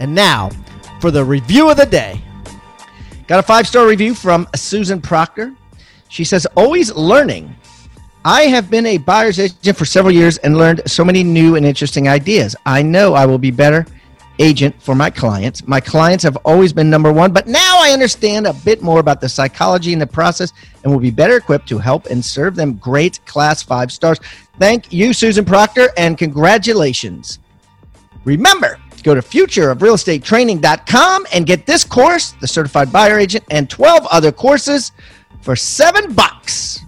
And now for the review of the day. Got a five star review from Susan Proctor. She says, Always learning. I have been a buyer's agent for several years and learned so many new and interesting ideas. I know I will be better agent for my clients. My clients have always been number one, but now I understand a bit more about the psychology and the process and will be better equipped to help and serve them great class five stars. Thank you, Susan Proctor, and congratulations. Remember, go to futureofrealestatetraining.com and get this course, the certified buyer agent, and 12 other courses for seven bucks.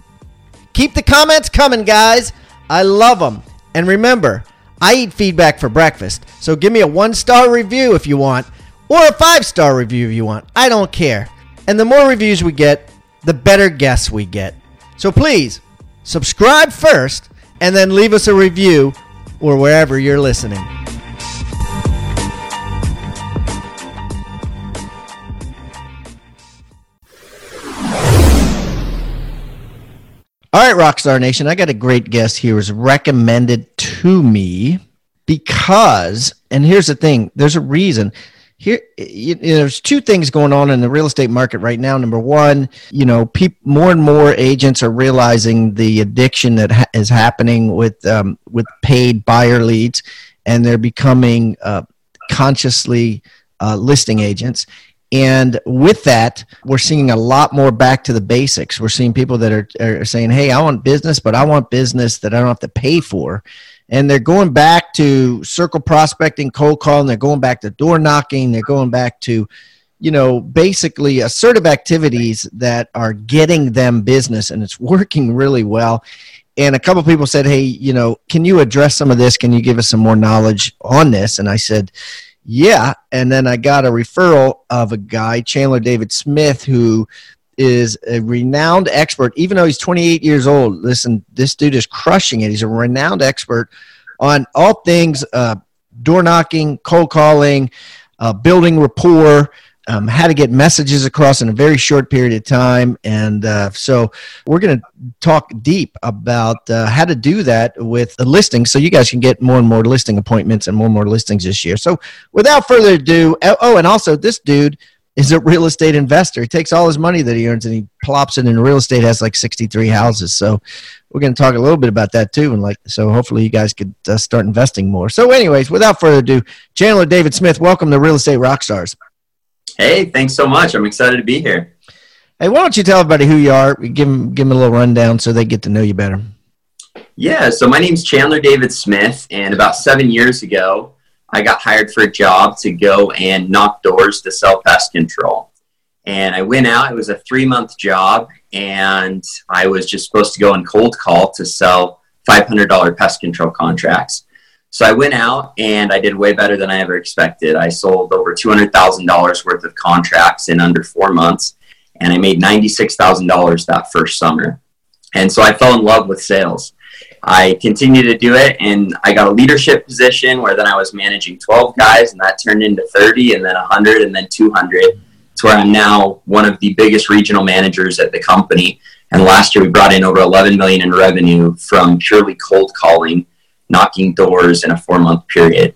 Keep the comments coming, guys. I love them. And remember, I eat feedback for breakfast, so give me a one star review if you want, or a five star review if you want. I don't care. And the more reviews we get, the better guests we get. So please subscribe first and then leave us a review or wherever you're listening. All right, Rockstar Nation, I got a great guest here. It was recommended to me because, and here's the thing: there's a reason. Here, you know, there's two things going on in the real estate market right now. Number one, you know, peop, more and more agents are realizing the addiction that ha- is happening with um, with paid buyer leads, and they're becoming uh, consciously uh, listing agents. And with that, we're seeing a lot more back to the basics. We're seeing people that are, are saying, Hey, I want business, but I want business that I don't have to pay for. And they're going back to circle prospecting, cold calling. They're going back to door knocking. They're going back to, you know, basically assertive activities that are getting them business and it's working really well. And a couple people said, Hey, you know, can you address some of this? Can you give us some more knowledge on this? And I said, yeah. And then I got a referral of a guy, Chandler David Smith, who is a renowned expert, even though he's 28 years old. Listen, this dude is crushing it. He's a renowned expert on all things uh, door knocking, cold calling, uh, building rapport, um, how to get messages across in a very short period of time. And uh, so we're going to talk deep about uh, how to do that with the listing so you guys can get more and more listing appointments and more and more listings this year. So without further ado, oh, oh, and also this dude is a real estate investor. He takes all his money that he earns and he plops it in real estate, has like 63 houses. So we're going to talk a little bit about that too. And like, so hopefully you guys could uh, start investing more. So anyways, without further ado, Chandler David Smith, welcome to Real Estate Rockstars. Hey, thanks so much. I'm excited to be here. Hey, why don't you tell everybody who you are? Give them, give them a little rundown so they get to know you better. Yeah, so my name's Chandler David Smith, and about seven years ago, I got hired for a job to go and knock doors to sell pest control. And I went out, it was a three month job, and I was just supposed to go and cold call to sell $500 pest control contracts. So I went out and I did way better than I ever expected. I sold over $200,000 worth of contracts in under four months, and I made $96,000 that first summer. And so I fell in love with sales. I continued to do it, and I got a leadership position where then I was managing 12 guys, and that turned into 30, and then 100, and then 200. To where I'm now one of the biggest regional managers at the company. And last year we brought in over 11 million in revenue from purely cold calling knocking doors in a four month period.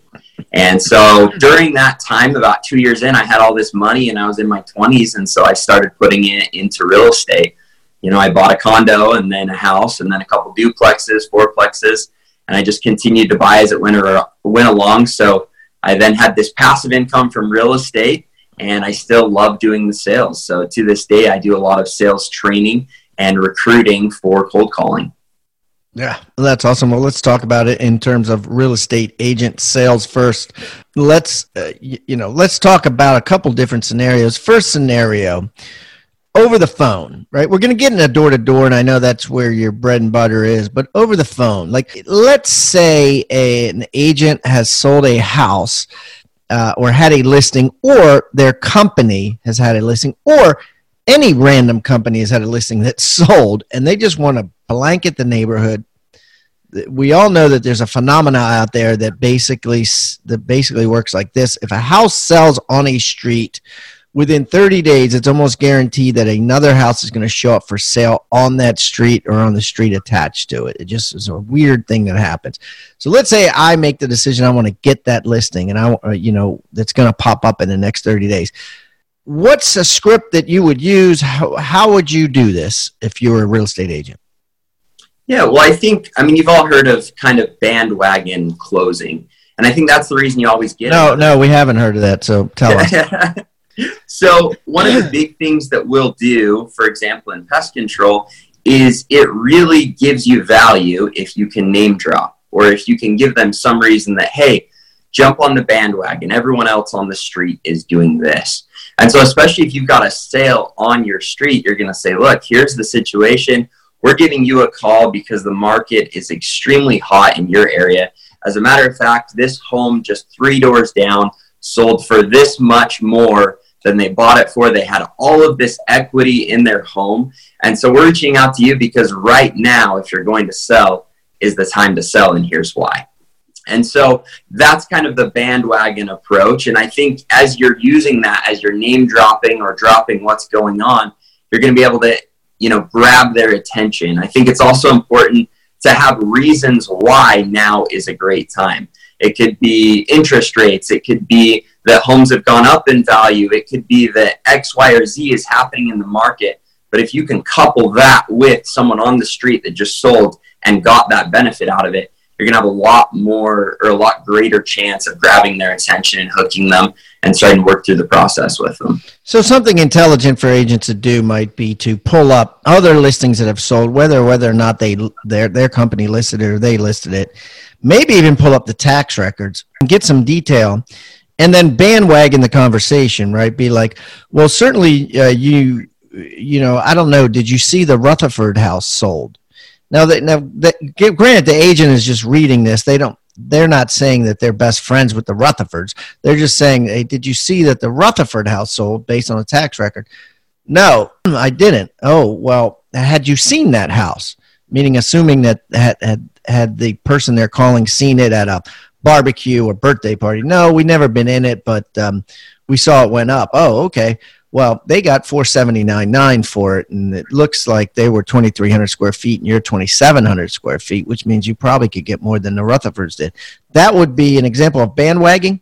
And so during that time, about two years in, I had all this money and I was in my 20s. And so I started putting it into real estate. You know, I bought a condo and then a house and then a couple duplexes, fourplexes, and I just continued to buy as it went, or, went along. So I then had this passive income from real estate and I still love doing the sales. So to this day, I do a lot of sales training and recruiting for cold calling. Yeah, that's awesome. Well, let's talk about it in terms of real estate agent sales first. Let's uh, you, you know, let's talk about a couple different scenarios. First scenario, over the phone, right? We're going to get in a door to door, and I know that's where your bread and butter is, but over the phone, like let's say a, an agent has sold a house uh, or had a listing, or their company has had a listing, or any random company has had a listing that sold, and they just want to blanket the neighborhood. We all know that there's a phenomena out there that basically that basically works like this: if a house sells on a street within 30 days, it's almost guaranteed that another house is going to show up for sale on that street or on the street attached to it. It just is a weird thing that happens. So let's say I make the decision I want to get that listing and I, uh, you know, that's going to pop up in the next 30 days. What's a script that you would use? How, how would you do this if you were a real estate agent? Yeah, well, I think, I mean, you've all heard of kind of bandwagon closing. And I think that's the reason you always get No, no, we haven't heard of that. So tell us. so one of the big things that we'll do, for example, in pest control, is it really gives you value if you can name drop or if you can give them some reason that, hey, jump on the bandwagon. Everyone else on the street is doing this. And so, especially if you've got a sale on your street, you're going to say, look, here's the situation. We're giving you a call because the market is extremely hot in your area. As a matter of fact, this home just three doors down sold for this much more than they bought it for. They had all of this equity in their home. And so we're reaching out to you because right now, if you're going to sell, is the time to sell, and here's why. And so that's kind of the bandwagon approach. And I think as you're using that, as you're name dropping or dropping what's going on, you're going to be able to, you know, grab their attention. I think it's also important to have reasons why now is a great time. It could be interest rates. It could be that homes have gone up in value. It could be that X, Y, or Z is happening in the market. But if you can couple that with someone on the street that just sold and got that benefit out of it, you're going to have a lot more or a lot greater chance of grabbing their attention and hooking them and starting to work through the process with them. So something intelligent for agents to do might be to pull up other listings that have sold, whether whether or not they their their company listed it or they listed it. Maybe even pull up the tax records and get some detail and then bandwagon the conversation, right? Be like, well, certainly uh, you, you know, I don't know. Did you see the Rutherford house sold? Now now that granted, the agent is just reading this. They don't. They're not saying that they're best friends with the Rutherfords. They're just saying, hey, did you see that the Rutherford house sold based on a tax record? No, I didn't. Oh, well, had you seen that house? Meaning, assuming that had had had the person they're calling seen it at a barbecue or birthday party. No, we never been in it, but um, we saw it went up. Oh, okay. Well, they got four seventy nine nine for it, and it looks like they were twenty three hundred square feet, and you're twenty seven hundred square feet, which means you probably could get more than the Rutherfords did. That would be an example of bandwagging.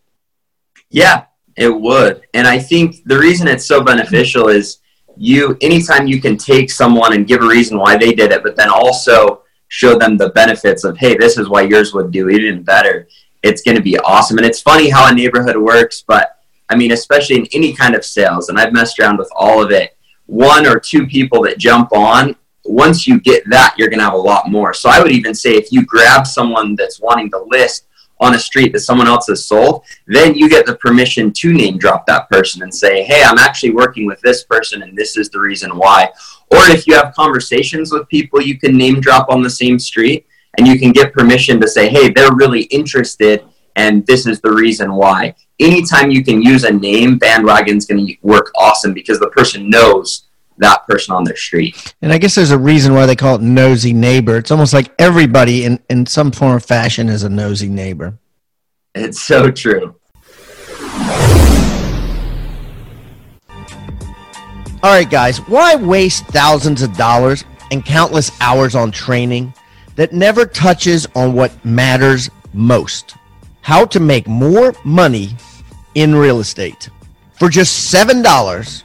Yeah, it would, and I think the reason it's so beneficial is you. Anytime you can take someone and give a reason why they did it, but then also show them the benefits of, hey, this is why yours would do even better it's going to be awesome. And it's funny how a neighborhood works, but I mean, especially in any kind of sales, and I've messed around with all of it. One or two people that jump on, once you get that, you're going to have a lot more. So I would even say if you grab someone that's wanting to list on a street that someone else has sold, then you get the permission to name drop that person and say, hey, I'm actually working with this person and this is the reason why. Or if you have conversations with people you can name drop on the same street, and you can get permission to say, hey, they're really interested and this is the reason why. Anytime you can use a name, bandwagon's going to work awesome because the person knows that person on their street. And I guess there's a reason why they call it nosy neighbor. It's almost like everybody in, in some form or fashion is a nosy neighbor. It's so true. All right, guys, why waste thousands of dollars and countless hours on training that never touches on what matters most how to make more money in real estate. For just $7,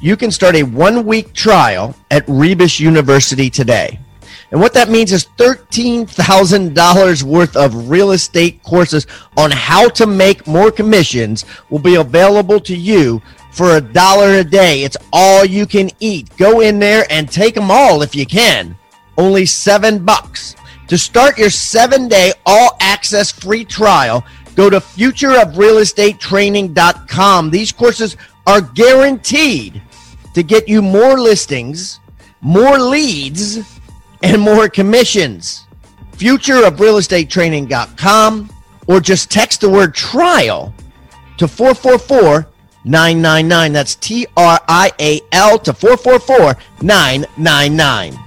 you can start a one week trial at Rebus University today. And what that means is $13,000 worth of real estate courses on how to make more commissions will be available to you for a dollar a day. It's all you can eat. Go in there and take them all if you can only seven bucks. To start your seven day all access free trial, go to futureofrealestatetraining.com. These courses are guaranteed to get you more listings, more leads, and more commissions. Futureofrealestatetraining.com or just text the word trial to 444 999. That's T R I A L to 444 999.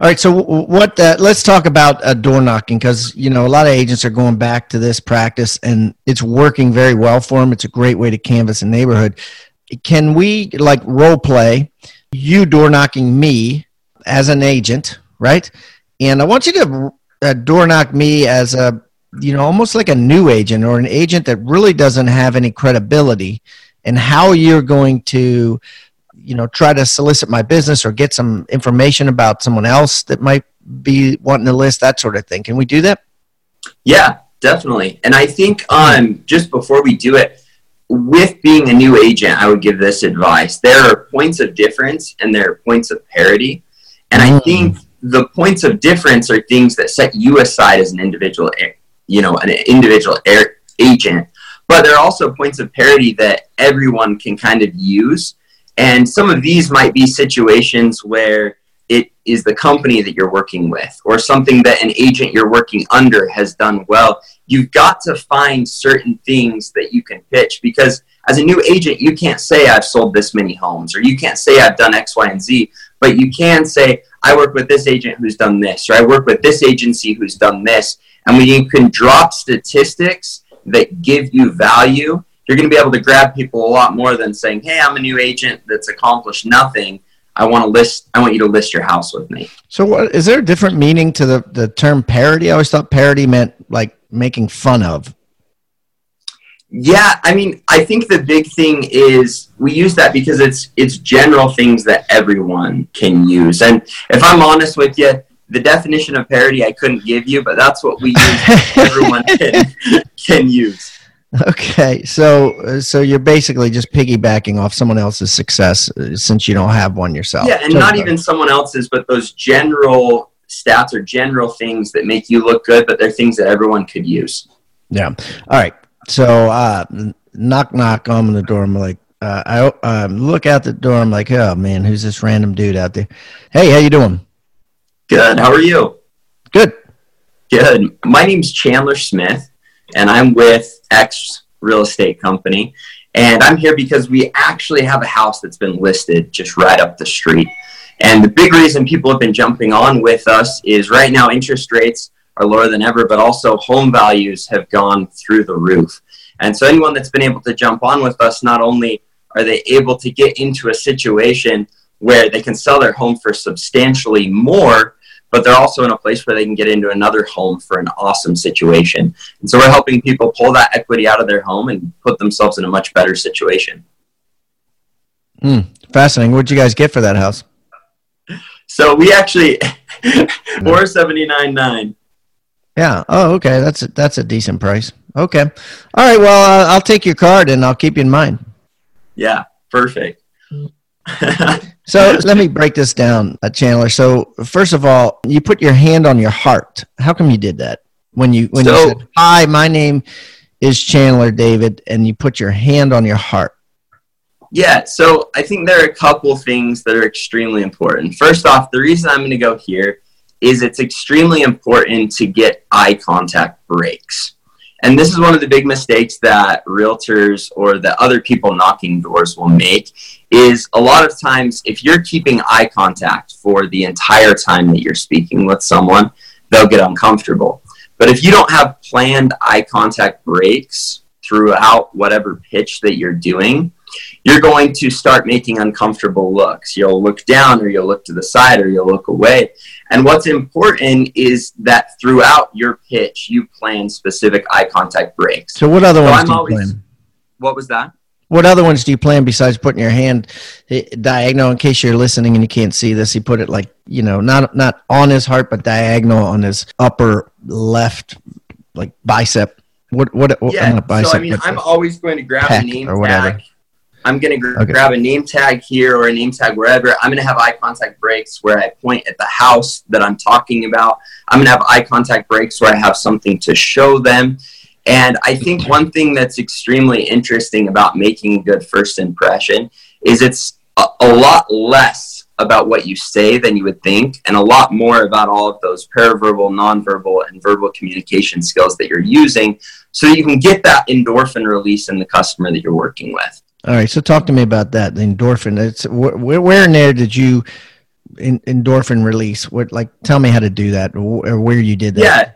All right, so what? Uh, let's talk about uh, door knocking because you know a lot of agents are going back to this practice and it's working very well for them. It's a great way to canvas a neighborhood. Can we like role play you door knocking me as an agent, right? And I want you to uh, door knock me as a you know almost like a new agent or an agent that really doesn't have any credibility, and how you're going to you know try to solicit my business or get some information about someone else that might be wanting to list that sort of thing. Can we do that? Yeah definitely. And i think um just before we do it with being a new agent i would give this advice. There are points of difference and there are points of parity. And mm. i think the points of difference are things that set you aside as an individual you know an individual agent. But there are also points of parity that everyone can kind of use and some of these might be situations where it is the company that you're working with or something that an agent you're working under has done well. You've got to find certain things that you can pitch because as a new agent, you can't say I've sold this many homes or you can't say I've done X, Y, and Z, but you can say I work with this agent who's done this or I work with this agency who's done this. And when you can drop statistics that give you value, you're going to be able to grab people a lot more than saying, "Hey, I'm a new agent that's accomplished nothing. I want to list. I want you to list your house with me." So, what is there a different meaning to the the term parody? I always thought parody meant like making fun of. Yeah, I mean, I think the big thing is we use that because it's it's general things that everyone can use. And if I'm honest with you, the definition of parody I couldn't give you, but that's what we use. everyone can can use. Okay, so so you're basically just piggybacking off someone else's success uh, since you don't have one yourself. Yeah, and not even someone else's, but those general stats or general things that make you look good, but they're things that everyone could use. Yeah. All right. So uh, knock knock on the door. I'm like, uh, I um, look out the door. I'm like, oh man, who's this random dude out there? Hey, how you doing? Good. How are you? Good. Good. My name's Chandler Smith and I'm with X Real Estate Company. And I'm here because we actually have a house that's been listed just right up the street. And the big reason people have been jumping on with us is right now interest rates are lower than ever, but also home values have gone through the roof. And so anyone that's been able to jump on with us, not only are they able to get into a situation where they can sell their home for substantially more, but they're also in a place where they can get into another home for an awesome situation. And so we're helping people pull that equity out of their home and put themselves in a much better situation. Mm, fascinating. What'd you guys get for that house? So we actually four seventy nine nine. Yeah. Oh, okay. That's a, that's a decent price. Okay. All right. Well, uh, I'll take your card and I'll keep you in mind. Yeah. Perfect. So let me break this down, uh, Chandler. So first of all, you put your hand on your heart. How come you did that when you when so, you said, "Hi, my name is Chandler David," and you put your hand on your heart? Yeah. So I think there are a couple things that are extremely important. First off, the reason I'm going to go here is it's extremely important to get eye contact breaks. And this is one of the big mistakes that realtors or the other people knocking doors will make is a lot of times if you're keeping eye contact for the entire time that you're speaking with someone, they'll get uncomfortable. But if you don't have planned eye contact breaks throughout whatever pitch that you're doing, you're going to start making uncomfortable looks. You'll look down or you'll look to the side or you'll look away. And what's important is that throughout your pitch, you plan specific eye contact breaks. So, what other so ones I'm do you always, plan? What was that? What other ones do you plan besides putting your hand eh, diagonal? In case you're listening and you can't see this, he put it like you know, not not on his heart, but diagonal on his upper left, like bicep. What what? Yeah. Bicep, so I mean, I'm always going to grab a name or whatever. Tag I'm going to gr- okay. grab a name tag here or a name tag wherever. I'm going to have eye contact breaks where I point at the house that I'm talking about. I'm going to have eye contact breaks where I have something to show them. And I think one thing that's extremely interesting about making a good first impression is it's a, a lot less about what you say than you would think, and a lot more about all of those paraverbal, nonverbal, and verbal communication skills that you're using so you can get that endorphin release in the customer that you're working with. All right, so talk to me about that. The endorphin. It's where, where in there did you in, endorphin release? What like tell me how to do that or where you did that? Yeah.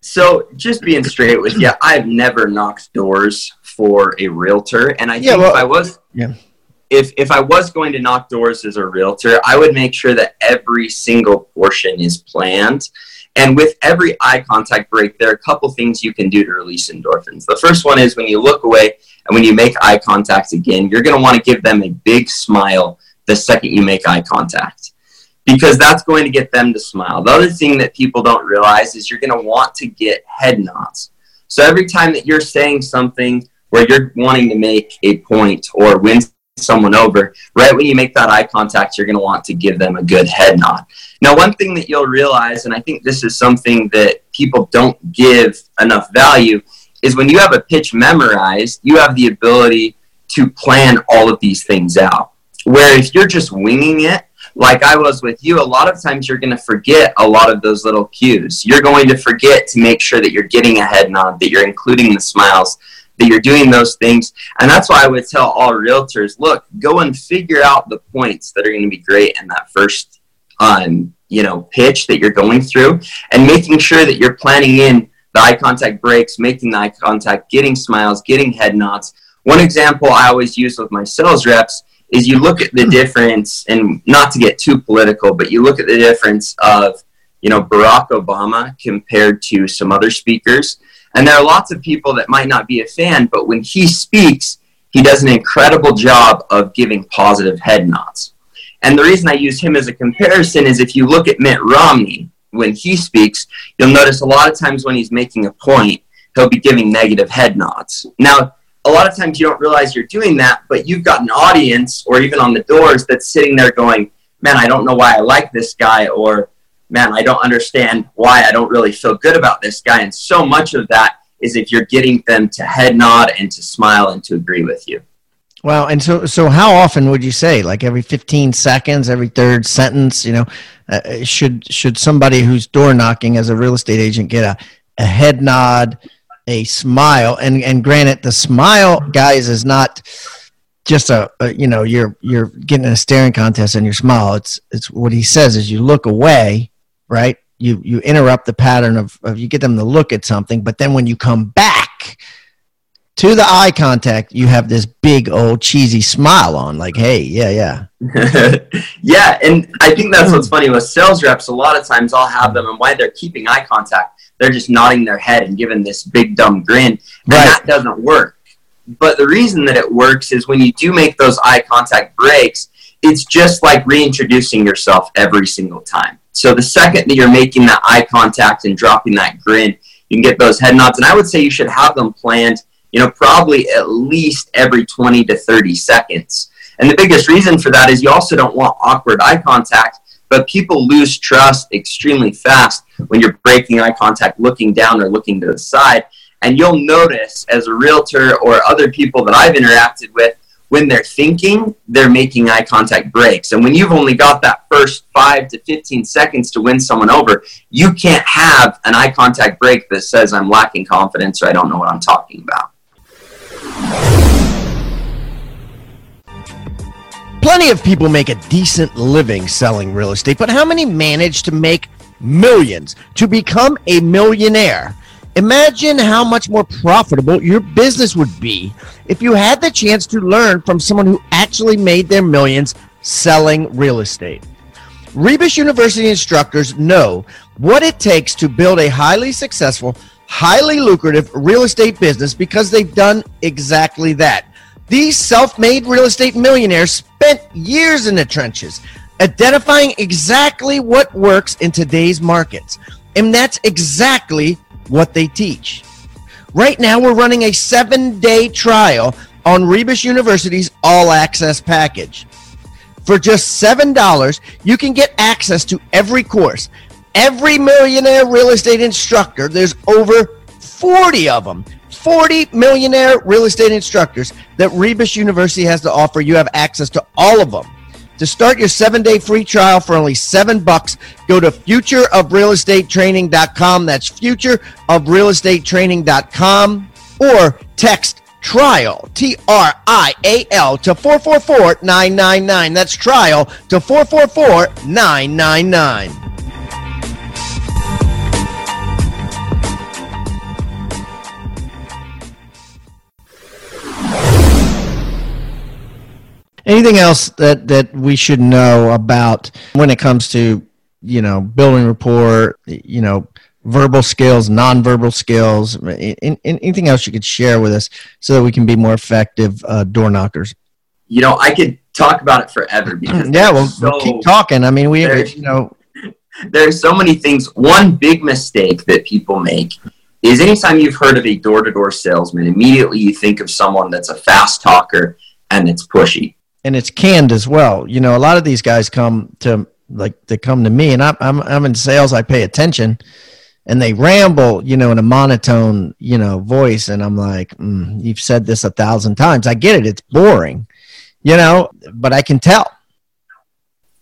So just being straight with you, I've never knocked doors for a realtor, and I yeah, think well, if I was, yeah if if I was going to knock doors as a realtor, I would make sure that every single portion is planned. And with every eye contact break, there are a couple things you can do to release endorphins. The first one is when you look away and when you make eye contact again, you're going to want to give them a big smile the second you make eye contact because that's going to get them to smile. The other thing that people don't realize is you're going to want to get head nods. So every time that you're saying something where you're wanting to make a point or win someone over, right when you make that eye contact, you're going to want to give them a good head nod. Now, one thing that you'll realize, and I think this is something that people don't give enough value, is when you have a pitch memorized, you have the ability to plan all of these things out. Where if you're just winging it, like I was with you, a lot of times you're going to forget a lot of those little cues. You're going to forget to make sure that you're getting a head nod, that you're including the smiles, that you're doing those things. And that's why I would tell all realtors, look, go and figure out the points that are going to be great in that first, um, you know, pitch that you're going through and making sure that you're planning in the eye contact breaks, making the eye contact, getting smiles, getting head nods. One example I always use with my sales reps is you look at the difference, and not to get too political, but you look at the difference of, you know, Barack Obama compared to some other speakers and there are lots of people that might not be a fan, but when he speaks, he does an incredible job of giving positive head nods. And the reason I use him as a comparison is if you look at Mitt Romney, when he speaks, you'll notice a lot of times when he's making a point, he'll be giving negative head nods. Now, a lot of times you don't realize you're doing that, but you've got an audience or even on the doors that's sitting there going, man, I don't know why I like this guy, or man, I don't understand why I don't really feel good about this guy. And so much of that is if you're getting them to head nod and to smile and to agree with you. Wow. And so, so how often would you say, like every 15 seconds, every third sentence, you know, uh, should, should somebody who's door knocking as a real estate agent get a, a head nod, a smile and, and granted the smile guys is not, just a, a, you know you're you're getting a staring contest and you smile it's it's what he says is you look away right? You you interrupt the pattern of, of you get them to look at something, but then when you come back to the eye contact, you have this big old cheesy smile on, like, hey, yeah, yeah. yeah, and I think that's what's funny with sales reps. A lot of times I'll have them and why they're keeping eye contact, they're just nodding their head and giving this big dumb grin. And right. that doesn't work. But the reason that it works is when you do make those eye contact breaks, it's just like reintroducing yourself every single time. So the second that you're making that eye contact and dropping that grin, you can get those head nods. And I would say you should have them planned, you know, probably at least every 20 to 30 seconds. And the biggest reason for that is you also don't want awkward eye contact, but people lose trust extremely fast when you're breaking eye contact, looking down or looking to the side. And you'll notice as a realtor or other people that I've interacted with, when they're thinking, they're making eye contact breaks. And when you've only got that first five to 15 seconds to win someone over, you can't have an eye contact break that says, I'm lacking confidence or I don't know what I'm talking about. Plenty of people make a decent living selling real estate, but how many manage to make millions to become a millionaire? Imagine how much more profitable your business would be if you had the chance to learn from someone who actually made their millions selling real estate. Rebus University instructors know what it takes to build a highly successful, highly lucrative real estate business because they've done exactly that. These self made real estate millionaires spent years in the trenches identifying exactly what works in today's markets. And that's exactly what they teach. Right now, we're running a seven day trial on Rebus University's All Access package. For just $7, you can get access to every course. Every millionaire real estate instructor, there's over 40 of them. 40 millionaire real estate instructors that Rebus University has to offer. You have access to all of them. To start your seven day free trial for only seven bucks, go to futureofrealestatetraining.com. That's futureofrealestatetraining.com or text trial, T R I A L, to 444 999. That's trial to 444 999. Anything else that, that we should know about when it comes to, you know, building rapport, you know, verbal skills, nonverbal skills, anything else you could share with us so that we can be more effective uh, door knockers? You know, I could talk about it forever because yeah, well, so, we'll keep talking. I mean, we, you know, there's so many things. One big mistake that people make is anytime you've heard of a door-to-door salesman, immediately you think of someone that's a fast talker and it's pushy. And it's canned as well. You know, a lot of these guys come to like they come to me, and I'm I'm, I'm in sales. I pay attention, and they ramble, you know, in a monotone, you know, voice. And I'm like, mm, you've said this a thousand times. I get it. It's boring, you know, but I can tell.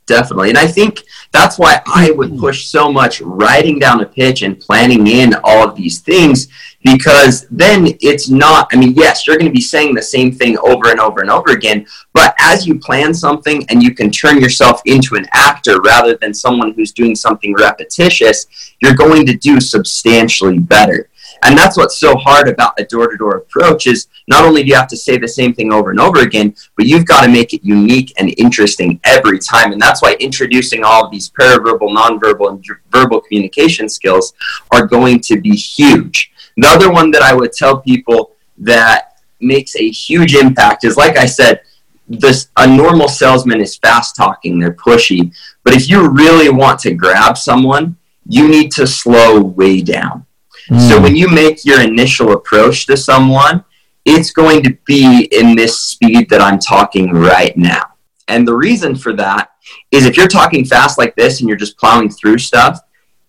Definitely. And I think that's why I would mm-hmm. push so much writing down a pitch and planning in all of these things because then it's not, I mean, yes, you're going to be saying the same thing over and over and over again, but as you plan something and you can turn yourself into an actor rather than someone who's doing something repetitious, you're going to do substantially better. And that's what's so hard about a door to door approach is not only do you have to say the same thing over and over again, but you've got to make it unique and interesting every time. And that's why introducing all of these paraverbal, nonverbal, and verbal communication skills are going to be huge. The other one that I would tell people that makes a huge impact is, like I said, this a normal salesman is fast talking, they're pushy. But if you really want to grab someone, you need to slow way down. Mm. So when you make your initial approach to someone, it's going to be in this speed that I'm talking right now. And the reason for that is if you're talking fast like this and you're just plowing through stuff,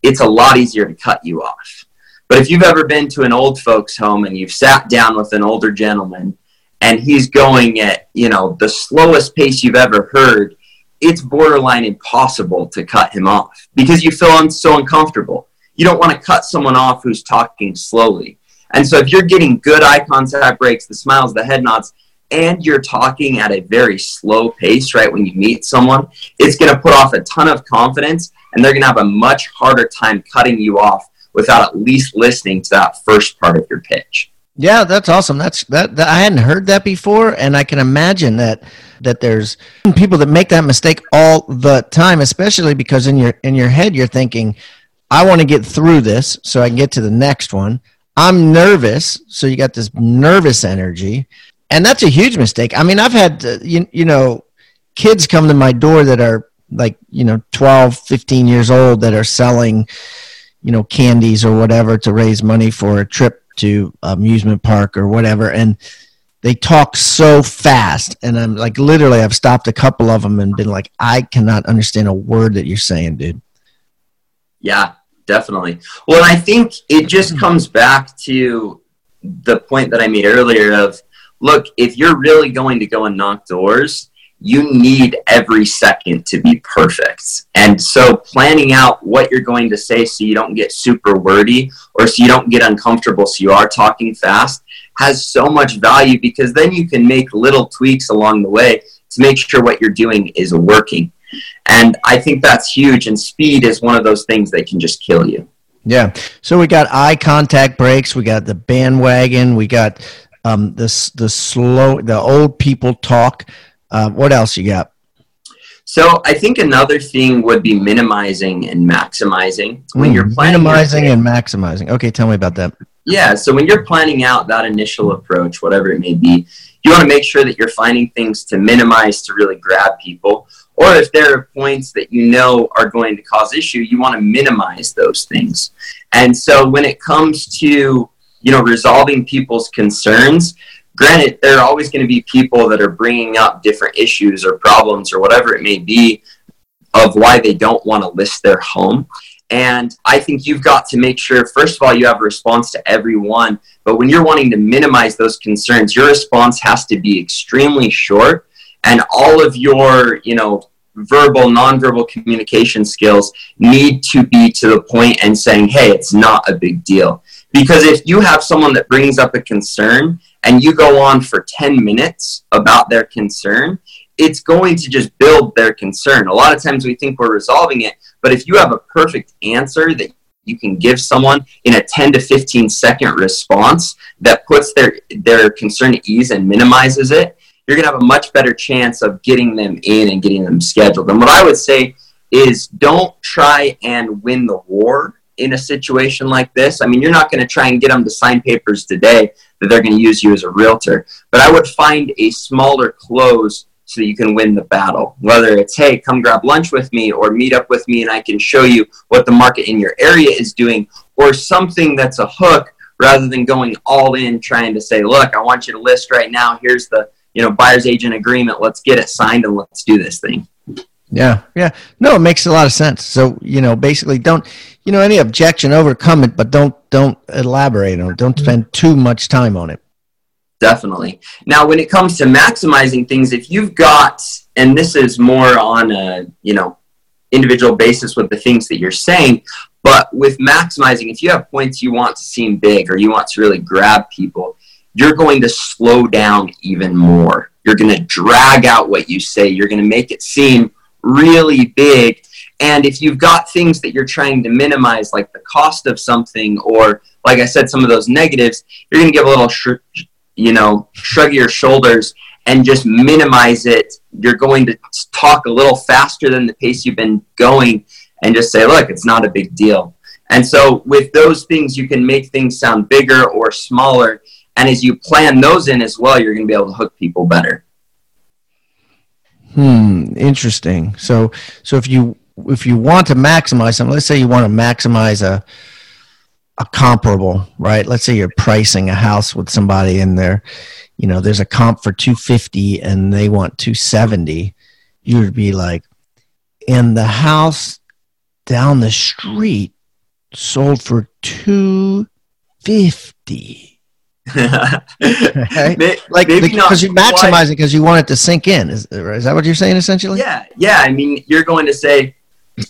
it's a lot easier to cut you off. But if you've ever been to an old folks home and you've sat down with an older gentleman and he's going at, you know, the slowest pace you've ever heard, it's borderline impossible to cut him off because you feel so uncomfortable. You don't want to cut someone off who's talking slowly. And so if you're getting good eye contact breaks, the smiles, the head nods, and you're talking at a very slow pace, right, when you meet someone, it's going to put off a ton of confidence and they're going to have a much harder time cutting you off without at least listening to that first part of your pitch. Yeah, that's awesome. That's that, that, I hadn't heard that before, and I can imagine that that there's people that make that mistake all the time, especially because in your in your head you're thinking, I want to get through this so I can get to the next one. I'm nervous, so you got this nervous energy, and that's a huge mistake. I mean, I've had uh, you you know kids come to my door that are like you know 12 15 years old that are selling you know candies or whatever to raise money for a trip to amusement park or whatever and they talk so fast and i'm like literally i've stopped a couple of them and been like i cannot understand a word that you're saying dude yeah definitely well i think it just hmm. comes back to the point that i made earlier of look if you're really going to go and knock doors you need every second to be perfect. And so planning out what you're going to say so you don't get super wordy or so you don't get uncomfortable so you are talking fast has so much value because then you can make little tweaks along the way to make sure what you're doing is working. And I think that's huge and speed is one of those things that can just kill you. Yeah. So we got eye contact breaks, we got the bandwagon, we got um, the the slow the old people talk uh, what else you got? So I think another thing would be minimizing and maximizing when mm, you're planning minimizing your, and maximizing. Okay, tell me about that. Yeah, so when you're planning out that initial approach, whatever it may be, you want to make sure that you're finding things to minimize to really grab people. Or if there are points that you know are going to cause issue, you want to minimize those things. And so when it comes to you know resolving people's concerns, Granted, there are always going to be people that are bringing up different issues or problems or whatever it may be of why they don't want to list their home. And I think you've got to make sure, first of all, you have a response to everyone. But when you're wanting to minimize those concerns, your response has to be extremely short. And all of your, you know, verbal, nonverbal communication skills need to be to the point and saying, hey, it's not a big deal. Because if you have someone that brings up a concern and you go on for 10 minutes about their concern, it's going to just build their concern. A lot of times we think we're resolving it, but if you have a perfect answer that you can give someone in a 10 to 15 second response that puts their their concern at ease and minimizes it, you're going to have a much better chance of getting them in and getting them scheduled. And what I would say is don't try and win the war in a situation like this. I mean, you're not going to try and get them to sign papers today that they're going to use you as a realtor, but I would find a smaller close so that you can win the battle. Whether it's, hey, come grab lunch with me or meet up with me and I can show you what the market in your area is doing, or something that's a hook rather than going all in trying to say, look, I want you to list right now. Here's the you know buyer's agent agreement. Let's get it signed and let's do this thing. Yeah, yeah. No, it makes a lot of sense. So, you know, basically don't, you know, any objection, overcome it, but don't don't elaborate on it. Don't spend too much time on it definitely. Now, when it comes to maximizing things, if you've got, and this is more on a you know individual basis with the things that you're saying, but with maximizing, if you have points you want to seem big or you want to really grab people, you're going to slow down even more. You're going to drag out what you say. You're going to make it seem really big. And if you've got things that you're trying to minimize, like the cost of something, or like I said, some of those negatives, you're going to give a little you know, shrug your shoulders and just minimize it. You're going to talk a little faster than the pace you've been going and just say, look, it's not a big deal. And so with those things, you can make things sound bigger or smaller. And as you plan those in as well, you're going to be able to hook people better. Hmm, interesting. So, so if you if you want to maximize something, let's say you want to maximize a a comparable, right? Let's say you're pricing a house with somebody in there, you know, there's a comp for 250 and they want 270. You would be like, and the house down the street sold for 250. Right? like because you maximize it because you want it to sink in. Is, is that what you're saying essentially? Yeah, yeah. I mean, you're going to say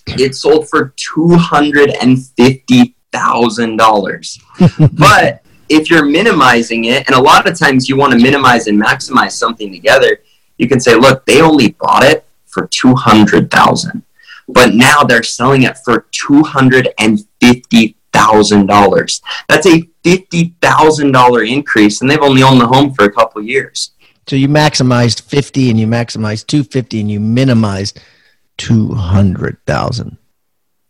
it sold for two hundred and fifty thousand dollars. but if you're minimizing it, and a lot of times you want to minimize and maximize something together, you can say, look, they only bought it for two hundred thousand, but now they're selling it for two hundred and fifty thousand dollars. That's a fifty thousand dollar increase, and they've only owned the home for a couple years. So you maximized fifty, and you maximized two fifty, and you minimized two hundred thousand.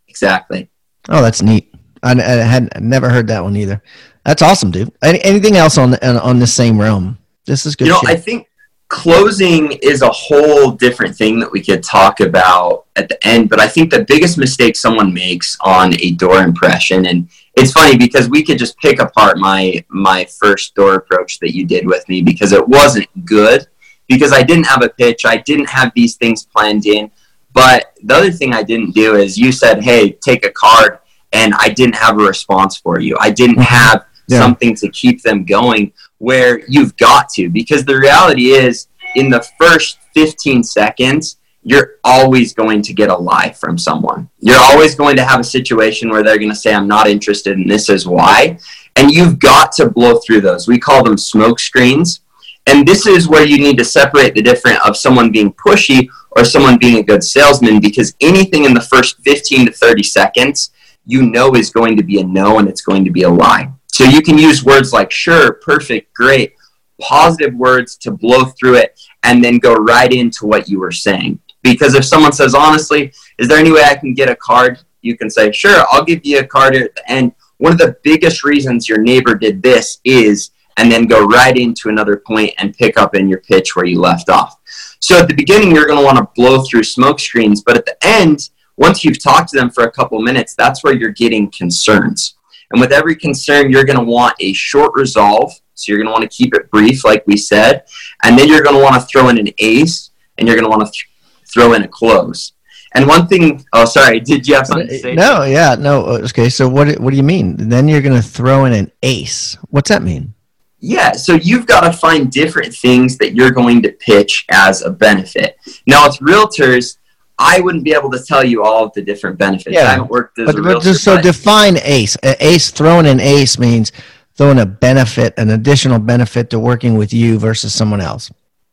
Exactly. Oh, that's neat. I, I had never heard that one either. That's awesome, dude. Any, anything else on the, on the same realm? This is good. You know, shit. I think closing is a whole different thing that we could talk about at the end. But I think the biggest mistake someone makes on a door impression, and it's funny because we could just pick apart my my first door approach that you did with me because it wasn't good because I didn't have a pitch, I didn't have these things planned in. But the other thing I didn't do is you said, "Hey, take a card." and I didn't have a response for you. I didn't mm-hmm. have yeah. something to keep them going where you've got to because the reality is in the first 15 seconds you're always going to get a lie from someone. You're always going to have a situation where they're going to say I'm not interested and this is why and you've got to blow through those. We call them smoke screens. And this is where you need to separate the different of someone being pushy or someone being a good salesman because anything in the first 15 to 30 seconds you know is going to be a no and it's going to be a lie. So you can use words like sure, perfect, great, positive words to blow through it and then go right into what you were saying. Because if someone says, honestly, is there any way I can get a card? You can say, sure, I'll give you a card at the end. One of the biggest reasons your neighbor did this is, and then go right into another point and pick up in your pitch where you left off. So at the beginning, you're going to want to blow through smoke screens, but at the end, once you've talked to them for a couple minutes, that's where you're getting concerns. And with every concern, you're going to want a short resolve. So you're going to want to keep it brief, like we said. And then you're going to want to throw in an ace and you're going to want to th- throw in a close. And one thing, oh, sorry, did you have something to say? No, yeah, no. Okay, so what, what do you mean? Then you're going to throw in an ace. What's that mean? Yeah, so you've got to find different things that you're going to pitch as a benefit. Now, with realtors, I wouldn't be able to tell you all of the different benefits. Yeah, I haven't worked as but, a. But just, so define ACE. Ace throwing an ACE means throwing a benefit, an additional benefit to working with you versus someone else.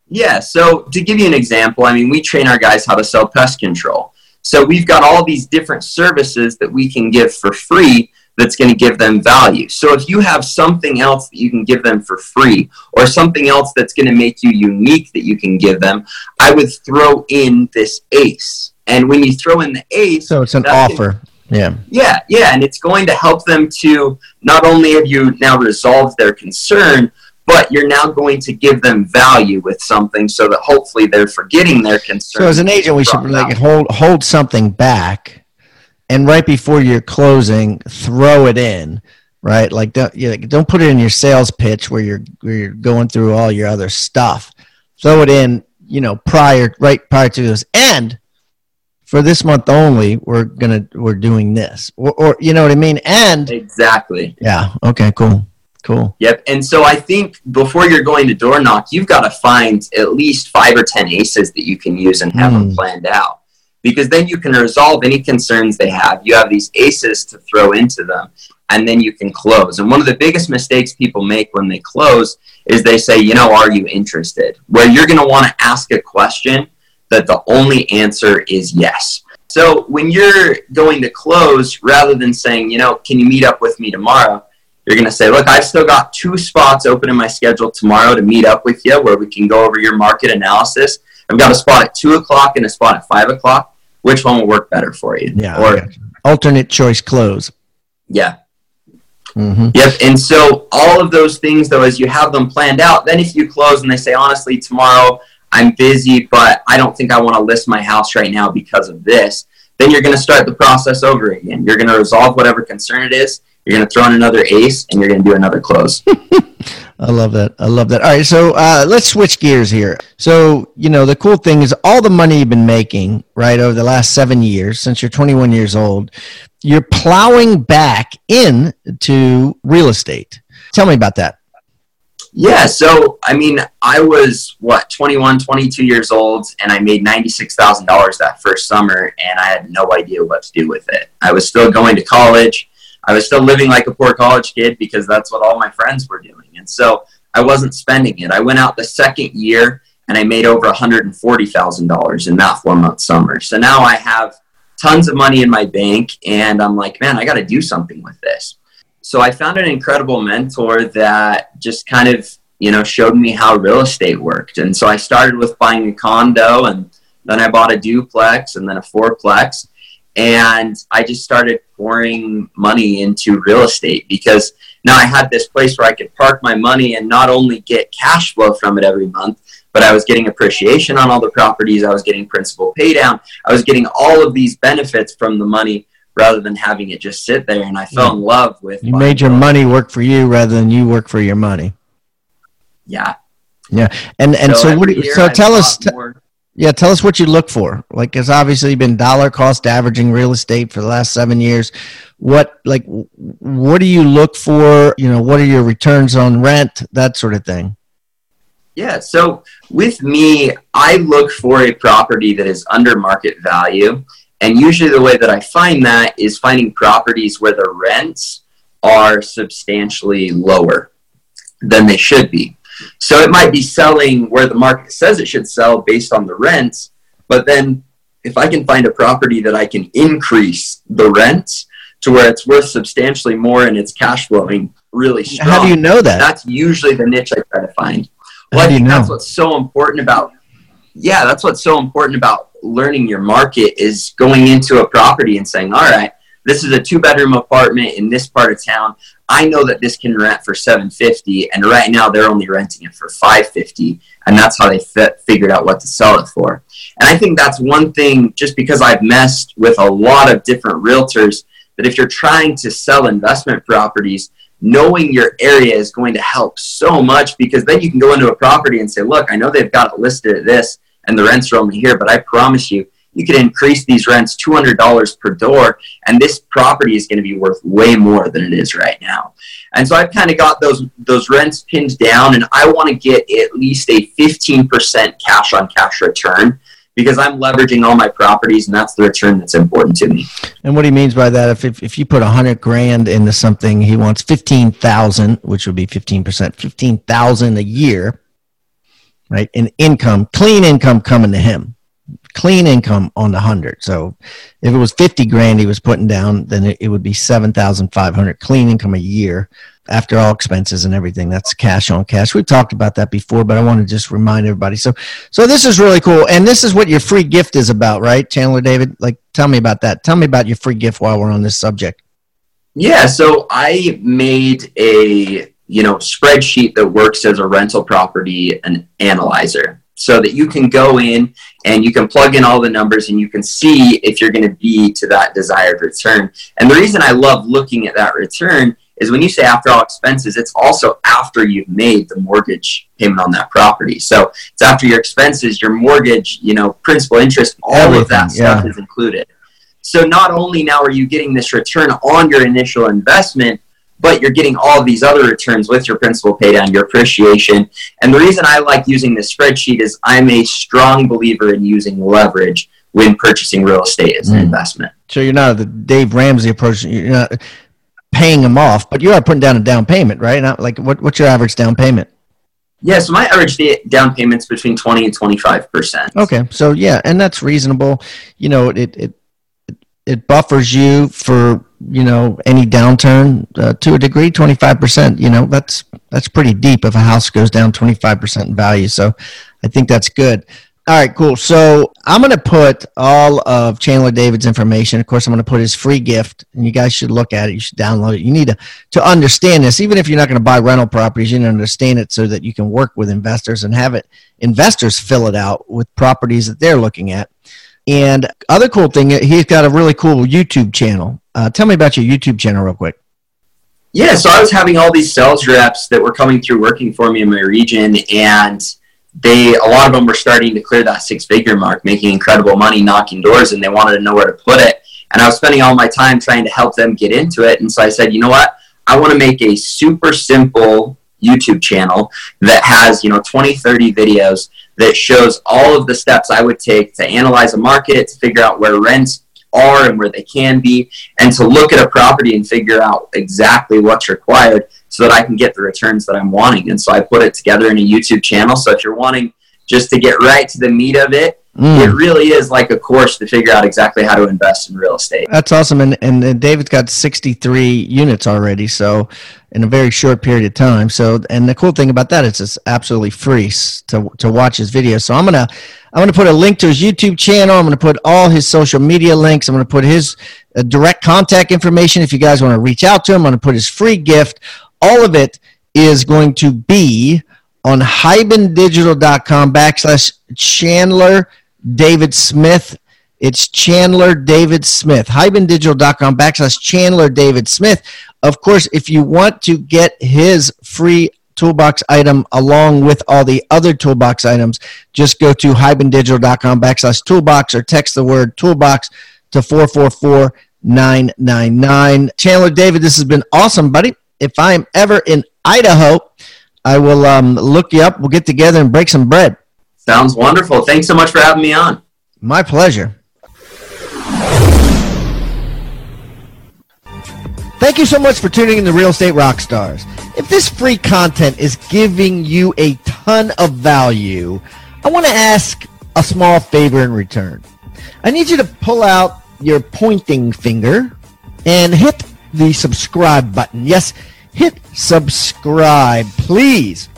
Yeah. So to give you an example, I mean, we train our guys how to sell pest control. So we've got all these different services that we can give for free that's going to give them value. So if you have something else that you can give them for free or something else that's going to make you unique that you can give them, I would throw in this ace. And when you throw in the ace, so it's an offer. yeah. Yeah, yeah, and it's going to help them to not only have you now resolved their concern, but you're now going to give them value with something so that hopefully they're forgetting their concern. So as an agent, we should like hold hold something back and right before you're closing, throw it in, right? Like don't you know, don't put it in your sales pitch where you're where you're going through all your other stuff. Throw it in, you know, prior right prior to this. And for this month only, we're gonna we're doing this, or, or you know what I mean. And exactly, yeah, okay, cool. Cool. Yep. And so I think before you're going to door knock, you've got to find at least five or 10 aces that you can use and have mm. them planned out because then you can resolve any concerns they have. You have these aces to throw into them, and then you can close. And one of the biggest mistakes people make when they close is they say, you know, are you interested? Where you're going to want to ask a question that the only answer is yes. So when you're going to close, rather than saying, you know, can you meet up with me tomorrow? You're going to say, look, I've still got two spots open in my schedule tomorrow to meet up with you where we can go over your market analysis. I've got a spot at two o'clock and a spot at five o'clock which one will work better for you? Yeah. Or alternate choice close. Yeah. Mm-hmm. Yep. And so all of those things, though, as you have them planned out, then if you close and they say, honestly, tomorrow I'm busy, but I don't think I want to list my house right now because of this, then you're going to start the process over again. You're going to resolve whatever concern it is. You're going to throw in another ace, and you're going to do another close. I love that. I love that. All right, so uh, let's switch gears here. So, you know, the cool thing is all the money you've been making, right, over the last seven years, since you're 21 years old, you're plowing back into real estate. Tell me about that. Yeah, so I mean, I was what 21, 22 years old, and I made ninety six thousand dollars that first summer, and I had no idea what to do with it. I was still going to college. I was still living like a poor college kid because that's what all my friends were doing. And so I wasn't spending it. I went out the second year and I made over $140,000 in that four month summer. So now I have tons of money in my bank and I'm like, man, I got to do something with this. So I found an incredible mentor that just kind of, you know, showed me how real estate worked. And so I started with buying a condo and then I bought a duplex and then a fourplex and I just started pouring money into real estate because now I had this place where I could park my money and not only get cash flow from it every month, but I was getting appreciation on all the properties. I was getting principal pay down. I was getting all of these benefits from the money rather than having it just sit there. And I fell in love with. You made your money work for you rather than you work for your money. Yeah. Yeah. And and so, so what? So tell us. More, yeah, tell us what you look for. Like, it's obviously been dollar cost averaging real estate for the last seven years. What, like, what do you look for? You know, what are your returns on rent? That sort of thing. Yeah. So with me, I look for a property that is under market value. And usually the way that I find that is finding properties where the rents are substantially lower than they should be. So it might be selling where the market says it should sell based on the rents, but then if I can find a property that I can increase the rents to where it's worth substantially more and it's cash flowing really strong. How do you know that? That's usually the niche I try to find. Well, How think you know? that's what's so important about yeah, that's what's so important about learning your market is going into a property and saying, all right, this is a two bedroom apartment in this part of town. I know that this can rent for 750 and right now they're only renting it for 550 and that's how they fit, figured out what to sell it for. And I think that's one thing just because I've messed with a lot of different realtors that if you're trying to sell investment properties, knowing your area is going to help so much because then you can go into a property and say, look, I know they've got it listed at this and the rents are only here, but I promise you, you can increase these rents $200 per door, and this property is going to be worth way more than it is right now. And so I've kind of got those those rents pinned down, and I want to get at least a 15% cash on cash return because I'm leveraging all my properties, and that's the return that's important to me. And what he means by that, if if, if you put a hundred grand into something, he wants fifteen thousand, which would be fifteen percent, fifteen thousand a year, right? In income, clean income coming to him, clean income on the hundred. So if it was fifty grand he was putting down, then it, would be seven thousand five hundred clean income a year after all expenses and everything. That's cash on cash. We've talked about that before, but I want to just remind everybody. So, so this is really cool, and this is what your free gift is about, right, Chandler David? Like, tell me about that. Tell me about your free gift while we're on this subject. Yeah, so I made a you know spreadsheet that works as a rental property an analyzer so that you can go in and you can plug in all the numbers and you can see if you're going to be to that desired return. And the reason I love looking at that return is when you say after all expenses, it's also after you've made the mortgage payment on that property. So it's after your expenses, your mortgage, you know, principal interest, all Everything, of that stuff yeah. is included. So not only now are you getting this return on your initial investment, but you're getting all of these other returns with your principal paydown, your appreciation. And the reason I like using this spreadsheet is I'm a strong believer in using leverage when purchasing real estate as an mm. investment. So you're not the Dave Ramsey approach. You're not paying them off, but you are putting down a down payment, right? Not like what, what's your average down payment? Yeah, so my average down payment's between twenty and twenty five percent. Okay, so yeah, and that's reasonable. You know, it it it buffers you for you know any downturn uh, to a degree. Twenty five percent. You know, that's that's pretty deep if a house goes down twenty five percent in value. So I think that's good. All right, cool. So I'm going to put all of Chandler David's information. Of course, I'm going to put his free gift, and you guys should look at it. You should download it. You need to, to understand this. Even if you're not going to buy rental properties, you need to understand it so that you can work with investors and have it investors fill it out with properties that they're looking at. And other cool thing, he's got a really cool YouTube channel. Uh, tell me about your YouTube channel real quick. Yeah, so I was having all these sales reps that were coming through working for me in my region, and – they a lot of them were starting to clear that six figure mark, making incredible money, knocking doors, and they wanted to know where to put it. And I was spending all my time trying to help them get into it. And so I said, you know what? I want to make a super simple YouTube channel that has, you know, 20, 30 videos that shows all of the steps I would take to analyze a market, to figure out where rents are and where they can be, and to look at a property and figure out exactly what's required so that I can get the returns that I'm wanting. And so I put it together in a YouTube channel. So if you're wanting just to get right to the meat of it, mm. it really is like a course to figure out exactly how to invest in real estate. That's awesome. And, and David's got 63 units already. So in a very short period of time. So, and the cool thing about that is it's absolutely free to, to watch his video. So I'm going to, I'm going to put a link to his YouTube channel. I'm going to put all his social media links. I'm going to put his uh, direct contact information. If you guys want to reach out to him, I'm going to put his free gift. All of it is going to be on hibandigital.com backslash Chandler David Smith. It's Chandler David Smith. Hibandigital.com backslash Chandler David Smith. Of course, if you want to get his free toolbox item along with all the other toolbox items, just go to hibandigital.com backslash toolbox or text the word toolbox to 444 999. Chandler David, this has been awesome, buddy. If I am ever in Idaho, I will um, look you up. We'll get together and break some bread. Sounds wonderful. Thanks so much for having me on. My pleasure. Thank you so much for tuning in to Real Estate Rockstars. If this free content is giving you a ton of value, I want to ask a small favor in return. I need you to pull out your pointing finger and hit the subscribe button. Yes, hit subscribe, please.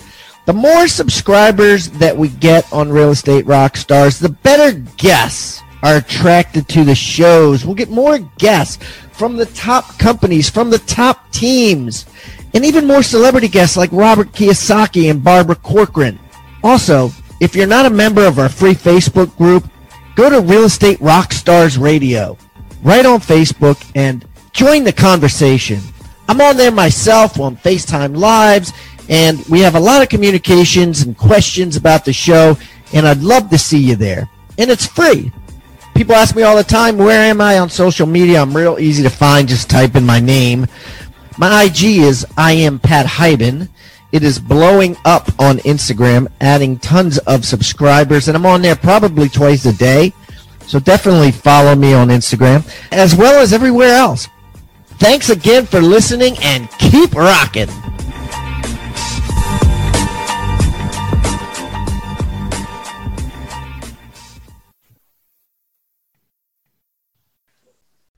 The more subscribers that we get on Real Estate Rockstars, the better guests are attracted to the shows. We'll get more guests from the top companies, from the top teams, and even more celebrity guests like Robert Kiyosaki and Barbara Corcoran. Also, if you're not a member of our free Facebook group, go to Real Estate Rockstars Radio right on Facebook and join the conversation. I'm on there myself on FaceTime Lives, and we have a lot of communications and questions about the show, and I'd love to see you there. And it's free. People ask me all the time, where am I on social media? I'm real easy to find. Just type in my name. My IG is I am Pat Hiban. It is blowing up on Instagram, adding tons of subscribers, and I'm on there probably twice a day. So definitely follow me on Instagram as well as everywhere else. Thanks again for listening and keep rocking.